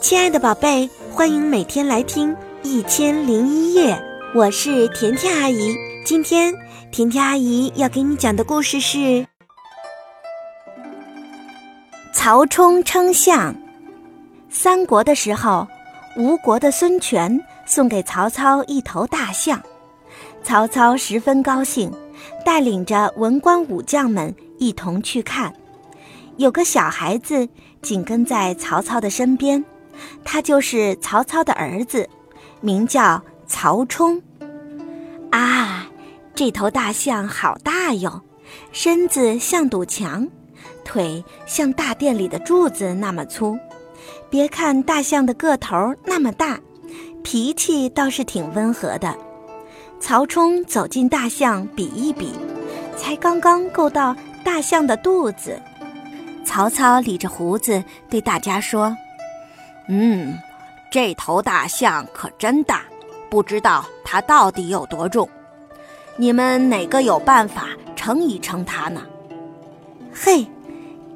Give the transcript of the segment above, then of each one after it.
亲爱的宝贝，欢迎每天来听《一千零一夜》，我是甜甜阿姨。今天甜甜阿姨要给你讲的故事是曹冲称象。三国的时候，吴国的孙权送给曹操一头大象，曹操十分高兴，带领着文官武将们一同去看。有个小孩子紧跟在曹操的身边，他就是曹操的儿子，名叫曹冲。啊，这头大象好大哟，身子像堵墙，腿像大殿里的柱子那么粗。别看大象的个头那么大，脾气倒是挺温和的。曹冲走进大象，比一比，才刚刚够到大象的肚子。曹操理着胡子对大家说：“嗯，这头大象可真大，不知道它到底有多重。你们哪个有办法称一称它呢？”嘿，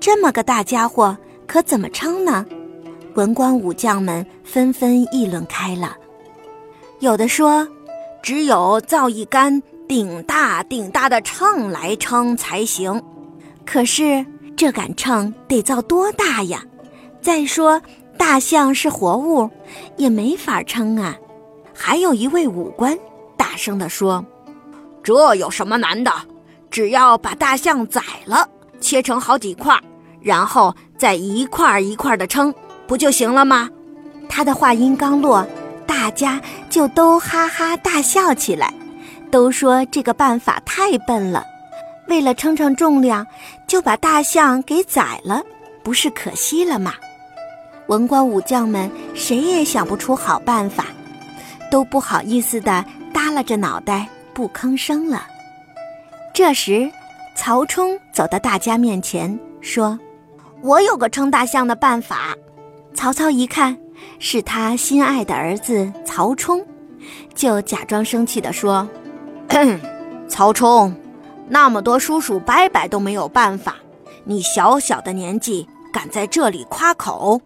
这么个大家伙，可怎么称呢？文官武将们纷纷议论开了。有的说：“只有造一杆顶大顶大的秤来称才行。”可是。这杆秤得造多大呀？再说，大象是活物，也没法称啊。还有一位武官大声地说：“这有什么难的？只要把大象宰了，切成好几块，然后再一块一块的称，不就行了吗？”他的话音刚落，大家就都哈哈大笑起来，都说这个办法太笨了。为了称称重量，就把大象给宰了，不是可惜了吗？文官武将们谁也想不出好办法，都不好意思的耷拉着脑袋不吭声了。这时，曹冲走到大家面前说：“我有个称大象的办法。”曹操一看是他心爱的儿子曹冲，就假装生气地说：“曹冲。”那么多叔叔伯伯都没有办法，你小小的年纪敢在这里夸口？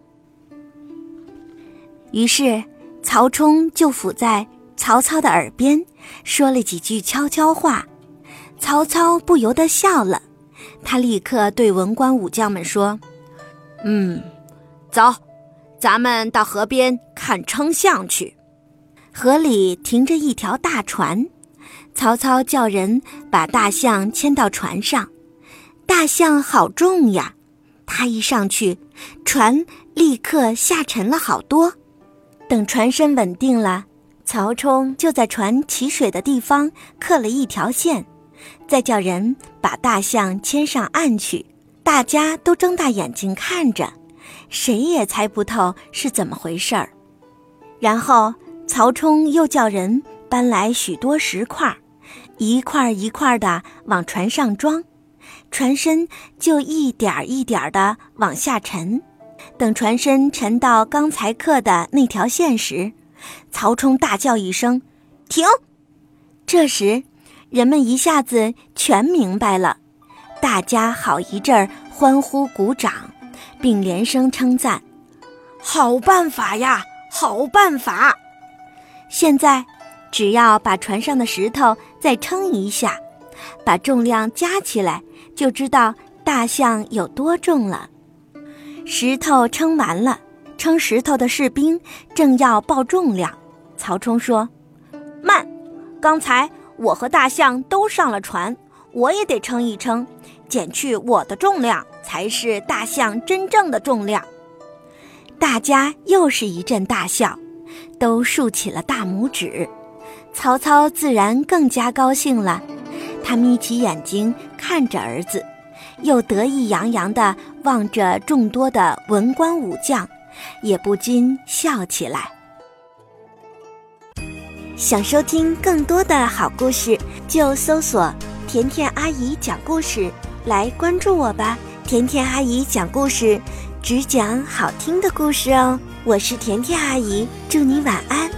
于是曹冲就伏在曹操的耳边说了几句悄悄话，曹操不由得笑了。他立刻对文官武将们说：“嗯，走，咱们到河边看称象去。河里停着一条大船。”曹操叫人把大象牵到船上，大象好重呀！他一上去，船立刻下沉了好多。等船身稳定了，曹冲就在船起水的地方刻了一条线，再叫人把大象牵上岸去。大家都睁大眼睛看着，谁也猜不透是怎么回事儿。然后曹冲又叫人搬来许多石块。一块一块的往船上装，船身就一点一点的往下沉。等船身沉到刚才刻的那条线时，曹冲大叫一声：“停！”这时，人们一下子全明白了，大家好一阵儿欢呼鼓掌，并连声称赞：“好办法呀，好办法！”现在。只要把船上的石头再称一下，把重量加起来，就知道大象有多重了。石头称完了，称石头的士兵正要报重量，曹冲说：“慢，刚才我和大象都上了船，我也得称一称，减去我的重量，才是大象真正的重量。”大家又是一阵大笑，都竖起了大拇指。曹操自然更加高兴了，他眯起眼睛看着儿子，又得意洋洋地望着众多的文官武将，也不禁笑起来。想收听更多的好故事，就搜索“甜甜阿姨讲故事”来关注我吧。甜甜阿姨讲故事，只讲好听的故事哦。我是甜甜阿姨，祝你晚安。